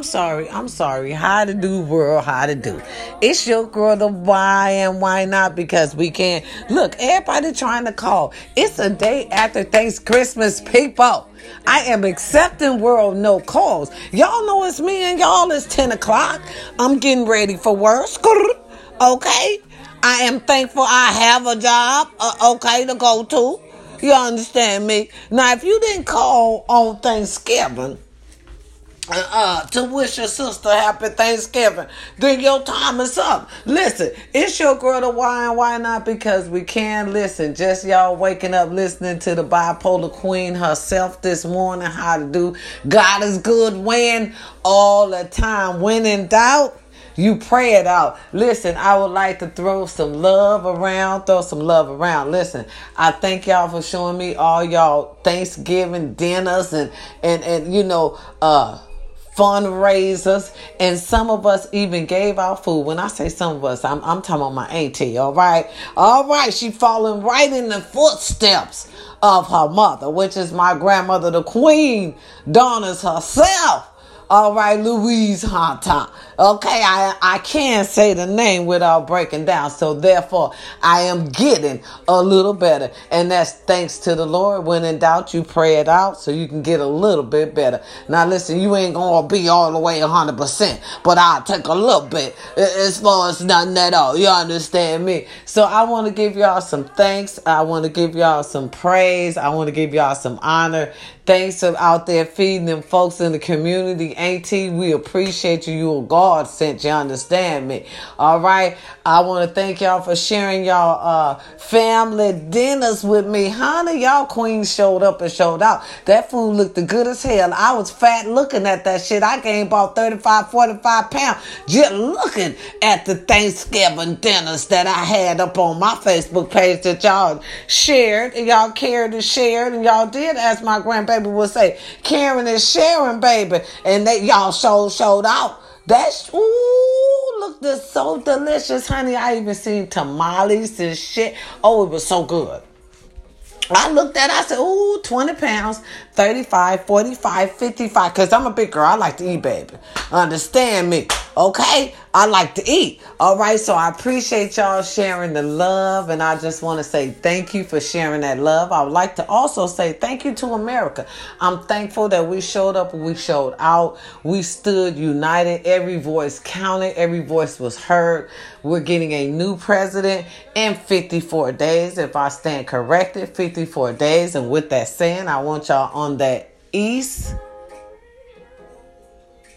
I'm sorry. I'm sorry. How to do, world? How to do? It's your girl, the why and why not? Because we can't. Look, everybody trying to call. It's a day after Thanksgiving, Christmas, people. I am accepting world no calls. Y'all know it's me and y'all. It's 10 o'clock. I'm getting ready for work. Okay. I am thankful I have a job, uh, okay, to go to. You understand me? Now, if you didn't call on Thanksgiving, uh, to wish your sister happy Thanksgiving. Then your time is up. Listen, it's your girl to why and why not? Because we can listen. Just y'all waking up listening to the bipolar queen herself this morning. How to do? God is good when all the time. When in doubt. You pray it out. Listen, I would like to throw some love around, throw some love around. Listen, I thank y'all for showing me all y'all Thanksgiving dinners and and and you know uh fundraisers, and some of us even gave out food. When I say some of us, I'm, I'm talking about my auntie, all right? All right, she falling right in the footsteps of her mother, which is my grandmother, the queen, Donna's herself. All right, Louise Hunter. Okay, I, I can't say the name without breaking down. So therefore, I am getting a little better. And that's thanks to the Lord. When in doubt, you pray it out so you can get a little bit better. Now listen, you ain't gonna be all the way 100%, but I'll take a little bit as far as nothing at all. You understand me? So I want to give y'all some thanks. I want to give y'all some praise. I want to give y'all some honor. Thanks for out there feeding them folks in the community. Auntie, we appreciate you. You are God sent you, understand me? All right. I want to thank y'all for sharing y'all uh, family dinners with me. Honey, y'all queens showed up and showed out. That food looked good as hell. I was fat looking at that shit. I gained about 35, 45 pounds just looking at the Thanksgiving dinners that I had up on my Facebook page that y'all shared and y'all cared and shared and y'all did, as my grandbaby would say, Karen is sharing, baby. And they y'all showed showed out. That's ooh, look, this so delicious, honey. I even seen tamales and shit. Oh, it was so good. I looked at it, I said, ooh, 20 pounds, 35, 45, 55. Because I'm a big girl. I like to eat, baby. Understand me. Okay? I like to eat. All right. So I appreciate y'all sharing the love. And I just want to say thank you for sharing that love. I would like to also say thank you to America. I'm thankful that we showed up we showed out. We stood united. Every voice counted, every voice was heard. We're getting a new president in 54 days. If I stand corrected, 54 days. And with that saying, I want y'all on that east.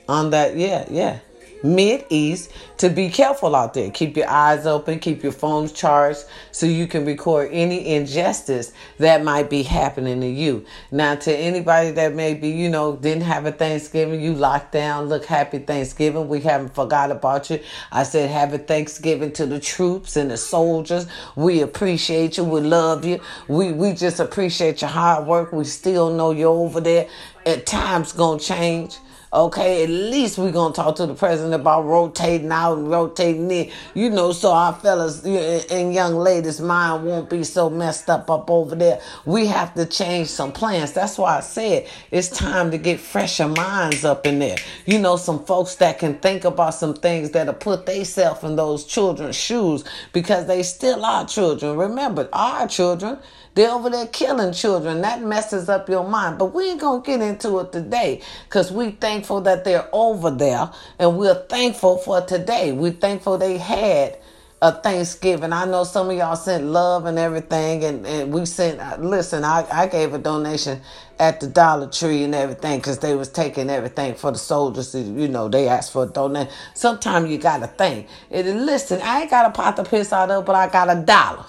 On that, yeah, yeah Mid East to be careful out there. Keep your eyes open, keep your phones charged so you can record any injustice that might be happening to you. Now, to anybody that maybe, you know, didn't have a Thanksgiving, you locked down, look, happy Thanksgiving. We haven't forgot about you. I said, happy Thanksgiving to the troops and the soldiers. We appreciate you. We love you. We, we just appreciate your hard work. We still know you're over there. At times, gonna change. Okay, at least we're gonna talk to the president about rotating out and rotating in, you know, so our fellas and young ladies' mind won't be so messed up up over there. We have to change some plans. That's why I said it's time to get fresher minds up in there. You know, some folks that can think about some things that'll put themselves in those children's shoes because they still are children. Remember, our children. They're over there killing children. That messes up your mind. But we ain't going to get into it today because we thankful that they're over there and we're thankful for today. We're thankful they had a Thanksgiving. I know some of y'all sent love and everything, and, and we sent. Uh, listen, I, I gave a donation at the Dollar Tree and everything because they was taking everything for the soldiers. You know, they asked for a donation. Sometimes you gotta think. And listen, I ain't got a pot to piss out of, but I got a dollar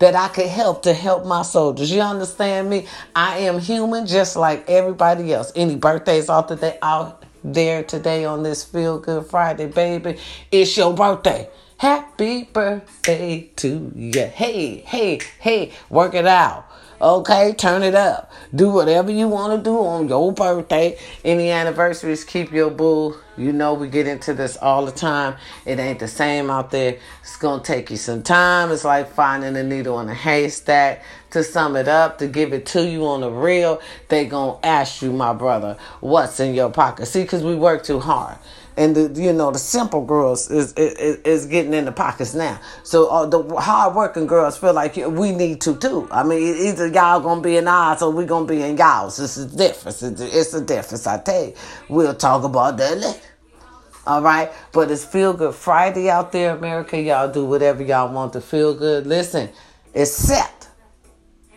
that I could help to help my soldiers. You understand me? I am human just like everybody else. Any birthdays out out there today on this Feel Good Friday, baby. It's your birthday. Happy birthday to you. Hey, hey, hey, work it out. Okay, turn it up. Do whatever you want to do on your birthday. Any anniversaries, keep your boo, You know, we get into this all the time. It ain't the same out there. It's to take you some time. It's like finding a needle in a haystack. To sum it up, to give it to you on the real, they to ask you, my brother, what's in your pocket. See, because we work too hard and the you know the simple girls is is, is getting in the pockets now. So uh, the hard working girls feel like we need to too. I mean, either y'all gonna be in ours or we gonna be in y'all's. It's a difference. It's a difference. I tell you. We'll talk about that later. All right, but it's Feel Good Friday out there, America. Y'all do whatever y'all want to feel good. Listen, except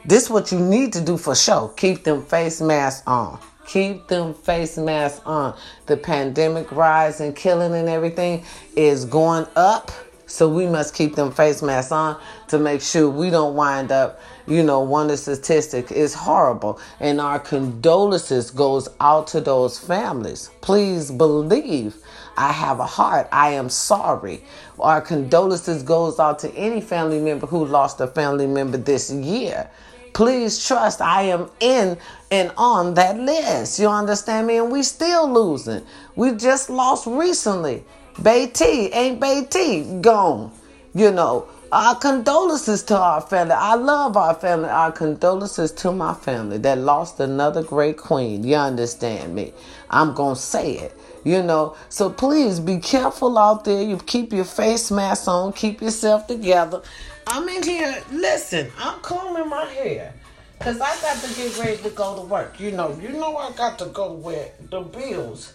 this what you need to do for sure. Keep them face masks on. Keep them face masks on. The pandemic rise and killing and everything is going up. So we must keep them face masks on to make sure we don't wind up, you know, one the statistic is horrible. And our condolences goes out to those families. Please believe I have a heart. I am sorry. Our condolences goes out to any family member who lost a family member this year. Please trust I am in and on that list. You understand me? And we still losing. We just lost recently. Beatty, ain't Beatty gone. You know, our condolences to our family. I love our family. Our condolences to my family that lost another great queen. You understand me? I'm going to say it. You know, so please be careful out there. You keep your face mask on, keep yourself together. I'm in here. Listen, I'm combing my hair. Cause I got to get ready to go to work. You know, you know I got to go where the bills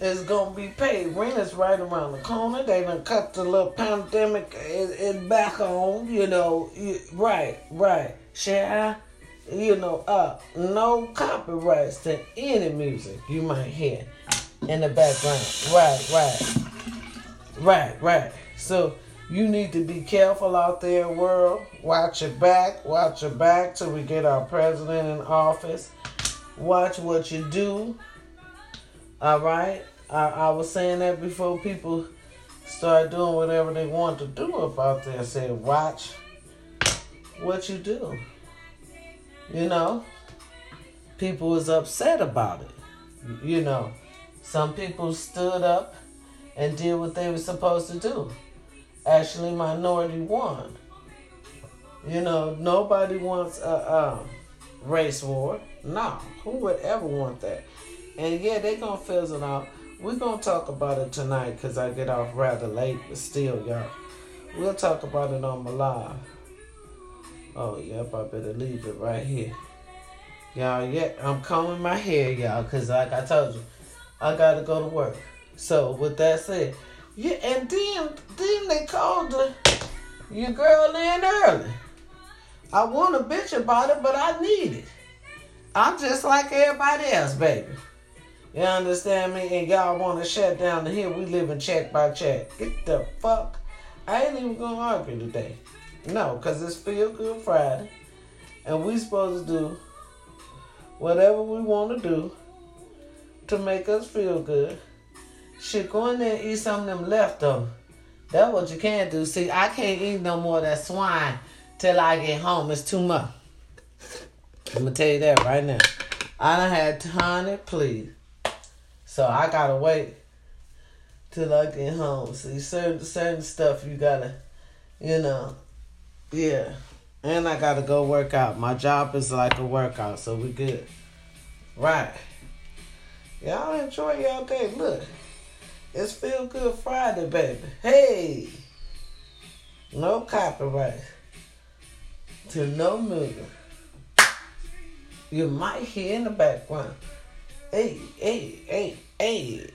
is gonna be paid. Rent is right around the corner. They done cut the little pandemic and back on. You know, right, right. Share, you know, uh, no copyrights to any music you might hear in the background. Right, right, right, right. So you need to be careful out there, world. Watch your back. Watch your back till we get our president in office. Watch what you do. All right. I, I was saying that before people start doing whatever they want to do about. I said, watch what you do. You know, people was upset about it. You know, some people stood up and did what they were supposed to do actually minority won. You know, nobody wants a, a race war. No, who would ever want that? And yeah, they gonna fizzle out. We're gonna talk about it tonight because I get off rather late, but still, y'all. We'll talk about it on my live. Oh, yep, I better leave it right here. Y'all, yeah, I'm combing my hair, y'all, because like I told you, I gotta go to work. So, with that said, yeah, and then then they called the, your girl in early. I want to bitch about it, but I need it. I'm just like everybody else, baby. You understand me? And y'all want to shut down the hill. We live in check by check. Get the fuck. I ain't even gonna argue today. No, because it's Feel Good Friday. And we supposed to do whatever we want to do to make us feel good. Shit, go in there and eat some of them leftovers. That's what you can do. See, I can't eat no more of that swine till I get home. It's too much. I'm gonna tell you that right now. I done had honey, please. So I gotta wait till I get home. See, certain certain stuff you gotta, you know, yeah. And I gotta go work out. My job is like a workout, so we good. Right. Y'all enjoy y'all day. Look. It's Feel Good Friday, baby. Hey! No copyright to no movie. You might hear in the background. Hey, hey, hey, hey.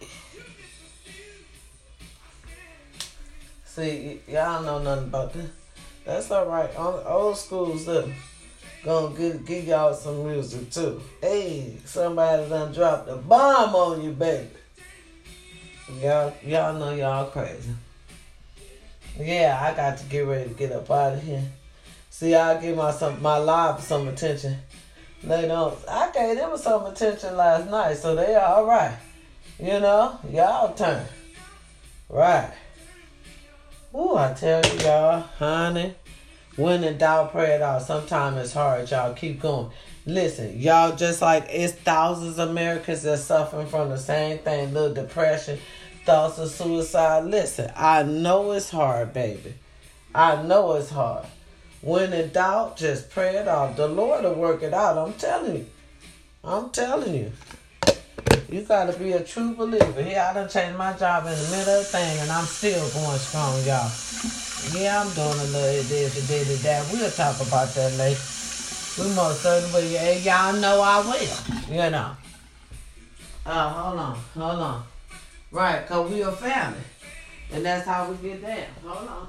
See, y'all know nothing about that. That's all right. Old school's up. Gonna give, give y'all some music too. Hey, somebody done dropped a bomb on you, baby. Y'all, y'all know y'all crazy. Yeah, I got to get ready to get up out of here. See, I give my some my live some attention. They don't. I gave them some attention last night, so they are all right. You know, y'all turn. Right. Ooh, I tell you, y'all, honey. When in doubt, pray it out. Sometimes it's hard, y'all. Keep going. Listen, y'all, just like it's thousands of Americans that suffering from the same thing, little depression, thoughts of suicide. Listen, I know it's hard, baby. I know it's hard. When in doubt, just pray it out. The Lord will work it out. I'm telling you. I'm telling you. You gotta be a true believer. Yeah, I done changed my job in the middle of the thing and I'm still going strong, y'all. Yeah, I'm doing a little this and this and that. We'll talk about that later. We most certainly, yeah, y'all know I will. You know. Uh, hold on, hold on. Right, cause we a family. And that's how we get down. Hold on.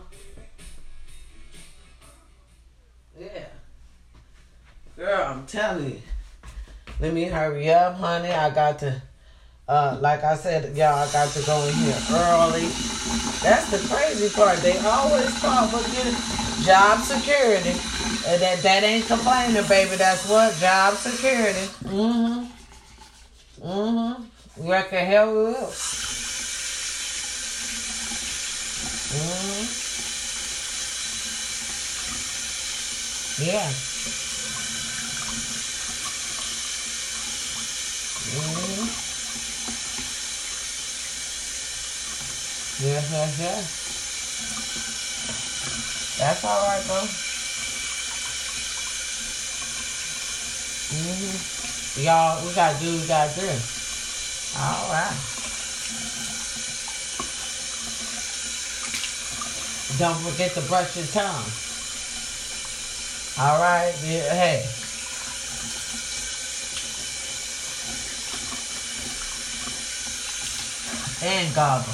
Yeah. Girl, I'm telling you. Let me hurry up, honey. I got to, uh, like I said, y'all, I got to go in here early. That's the crazy part. They always talk about getting job security. And that, that ain't complaining, baby. That's what? Job security. Mm-hmm. Mm-hmm. Wreck a hell up. Mm-hmm. Yeah. Yeah, yeah, yeah. That's all right, bro. Mm-hmm. Y'all, we gotta do, we gotta do. All right. Don't forget to brush your tongue. All right, yeah, hey. and goggle.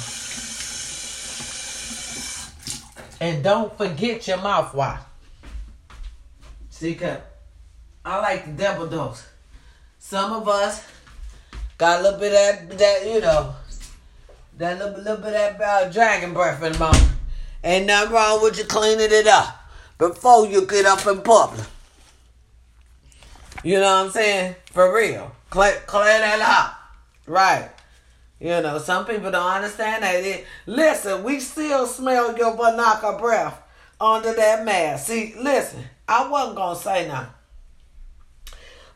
And don't forget your mouthwash. See, cause I like the double dose. Some of us got a little bit of that, that you know, that little, little bit of that uh, dragon breath in the mouth. Ain't nothing wrong with you cleaning it up before you get up in public. You know what I'm saying? For real. Clear, clear that up. Right. You know, some people don't understand that. It, listen, we still smell your banaka breath under that mask. See, listen, I wasn't gonna say nothing.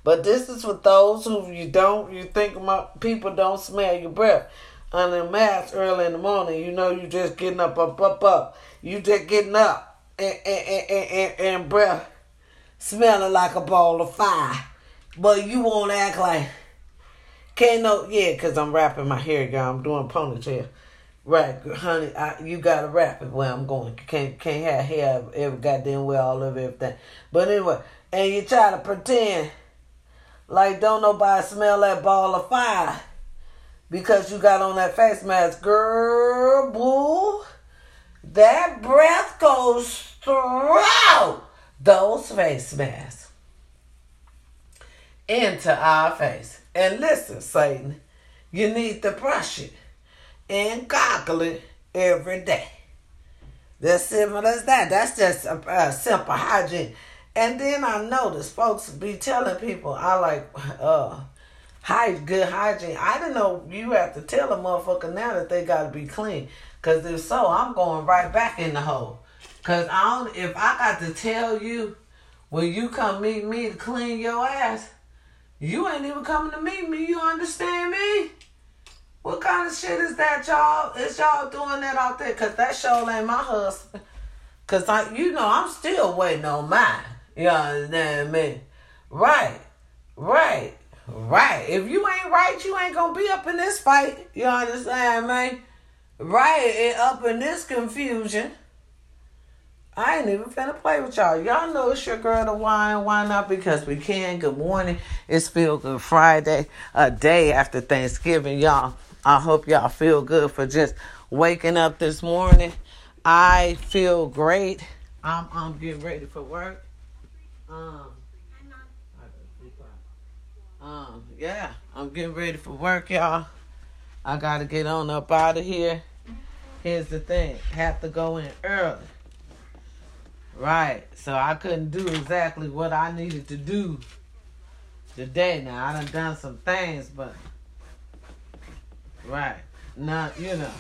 But this is for those who you don't, you think my, people don't smell your breath under the mask early in the morning. You know, you just getting up, up, up, up. You just getting up and, and, and, and, and breath smelling like a ball of fire. But you won't act like can't no, yeah, because I'm wrapping my hair, y'all. I'm doing ponytail. Right, honey, I, you gotta wrap it where I'm going. Can't can't have hair every goddamn way all over everything. But anyway, and you try to pretend like don't nobody smell that ball of fire because you got on that face mask, girl, boo. That breath goes through those face masks into our face. And listen, Satan, you need to brush it and goggle it every day. That's simple as that. That's just a, a simple hygiene. And then I notice folks be telling people, I like, uh, high, good hygiene. I didn't know you have to tell a motherfucker now that they got to be clean. Because if so, I'm going right back in the hole. Because I don't, if I got to tell you when you come meet me to clean your ass, you ain't even coming to meet me. You understand me? What kind of shit is that, y'all? Is y'all doing that out there? Cause that show ain't my husband. Cause I, you know, I'm still waiting on mine. You understand me? Right, right, right. If you ain't right, you ain't gonna be up in this fight. You understand me? Right, and up in this confusion. I ain't even finna play with y'all. Y'all know it's your girl, the wine. Why not? Because we can. Good morning. It's Feel Good Friday, a day after Thanksgiving, y'all. I hope y'all feel good for just waking up this morning. I feel great. I'm I'm getting ready for work. Um, um, yeah, I'm getting ready for work, y'all. I gotta get on up out of here. Here's the thing: have to go in early. Right. So I couldn't do exactly what I needed to do today. Now I done done some things, but right. None you know.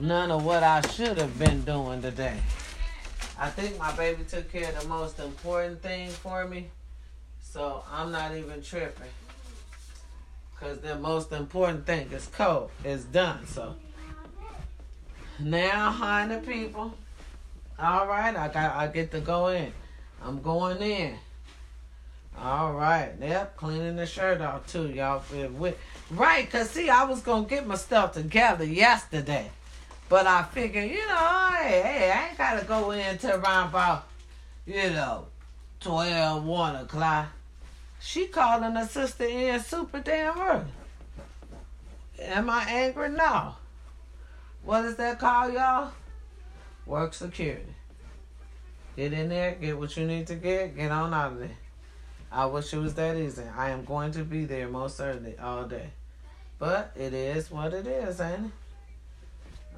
None of what I should have been doing today. I think my baby took care of the most important thing for me. So I'm not even tripping. Cause the most important thing is cold. It's done. So now, honey people. All right, I got I get to go in. I'm going in. All right. Yep, cleaning the shirt off too, y'all. With right, cause see, I was gonna get my stuff together yesterday, but I figured, you know, hey, hey, I ain't gotta go in till around about, you know, 12, 1 o'clock. She calling her sister in super damn early. Am I angry? No. What is that called, y'all? Work security. Get in there, get what you need to get, get on out of there. I wish it was that easy. I am going to be there most certainly all day. But it is what it is, ain't it?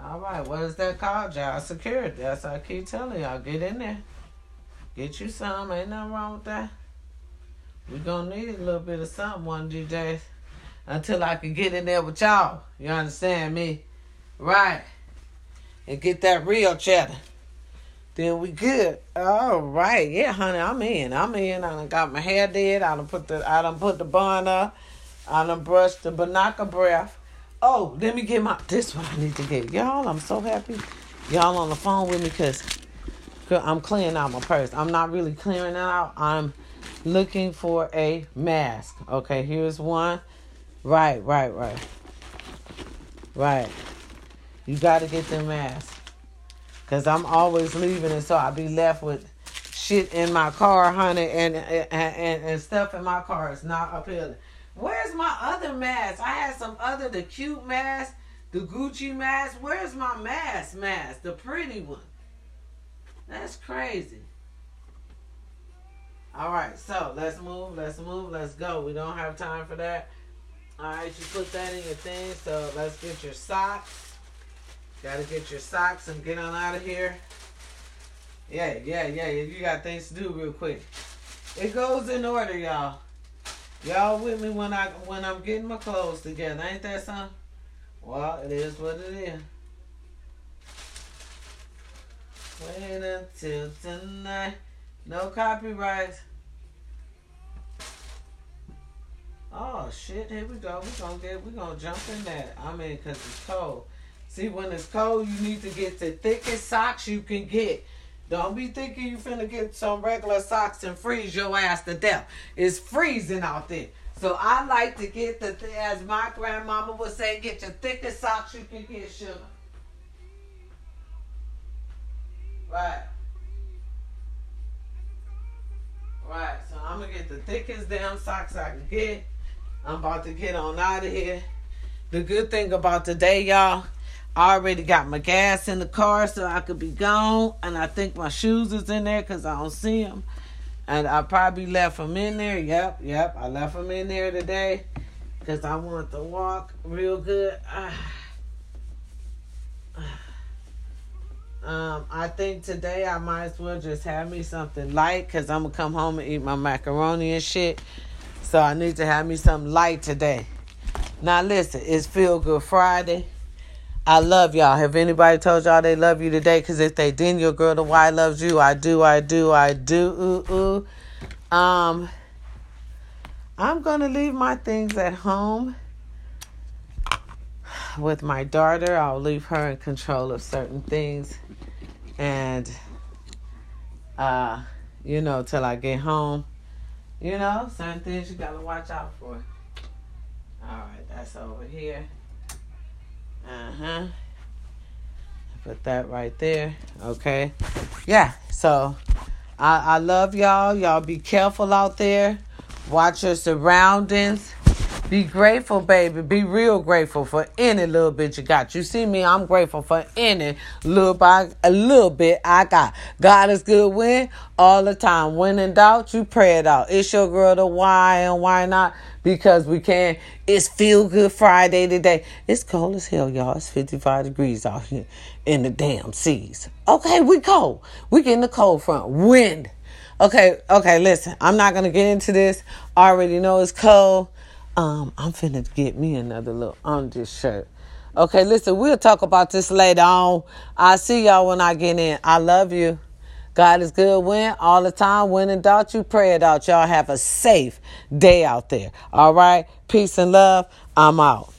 All right, what is that called? Job security. That's what I keep telling y'all. Get in there. Get you some. Ain't nothing wrong with that. We gonna need a little bit of something one of these days. Until I can get in there with y'all. You understand me? Right. And get that real cheddar. Then we good. All right. Yeah, honey, I'm in. I'm in. I done got my hair did. I done put the I done put the bun up. I done brushed the banaka breath. Oh, let me get my this one I need to get. Y'all, I'm so happy. Y'all on the phone with me because I'm clearing out my purse. I'm not really clearing it out. I'm looking for a mask. Okay, here's one. Right, right, right. Right. You got to get the mask. Because I'm always leaving it, so I'll be left with shit in my car, honey, and, and, and, and stuff in my car is not appealing. Where's my other mask? I had some other, the cute mask, the Gucci mask. Where's my mask mask? The pretty one. That's crazy. All right, so let's move, let's move, let's go. We don't have time for that. All right, you put that in your thing, so let's get your socks. Gotta get your socks and get on out of here. Yeah, yeah, yeah. You got things to do real quick. It goes in order, y'all. Y'all with me when I when I'm getting my clothes together. Ain't that something? Well, it is what it is. Wait until tonight. No copyrights. Oh shit, here we go. We're gonna get we're gonna jump in that. I mean cause it's cold. See, when it's cold, you need to get the thickest socks you can get. Don't be thinking you finna get some regular socks and freeze your ass to death. It's freezing out there. So I like to get the, as my grandmama would say, get your thickest socks you can get, sugar. Right. Right, so I'm gonna get the thickest damn socks I can get. I'm about to get on out of here. The good thing about today, y'all, I already got my gas in the car so I could be gone. And I think my shoes is in there because I don't see them. And I probably left them in there. Yep, yep. I left them in there today because I want to walk real good. Ah. Um, I think today I might as well just have me something light because I'm to come home and eat my macaroni and shit. So I need to have me something light today. Now listen, it's Feel Good Friday. I love y'all. Have anybody told y'all they love you today? Because if they didn't, your girl the Y loves you. I do, I do, I do. Ooh, ooh. Um, I'm gonna leave my things at home with my daughter. I'll leave her in control of certain things, and uh, you know, till I get home. You know, certain things you gotta watch out for. All right, that's over here. Uh huh. Put that right there. Okay. Yeah. So I, I love y'all. Y'all be careful out there. Watch your surroundings. Be grateful, baby. Be real grateful for any little bit you got. You see me, I'm grateful for any little by a little bit I got. God is good when all the time. When in doubt, you pray it out. It's your girl the why and why not? Because we can. It's feel good Friday today. It's cold as hell, y'all. It's 55 degrees out here in the damn seas. Okay, we cold. We getting the cold front. Wind. Okay, okay, listen. I'm not gonna get into this. I already know it's cold. Um, I'm finna get me another little this shirt. Okay, listen, we'll talk about this later on. I'll see y'all when I get in. I love you. God is good when all the time. When in doubt, you pray it out. Y'all have a safe day out there. All right. Peace and love. I'm out.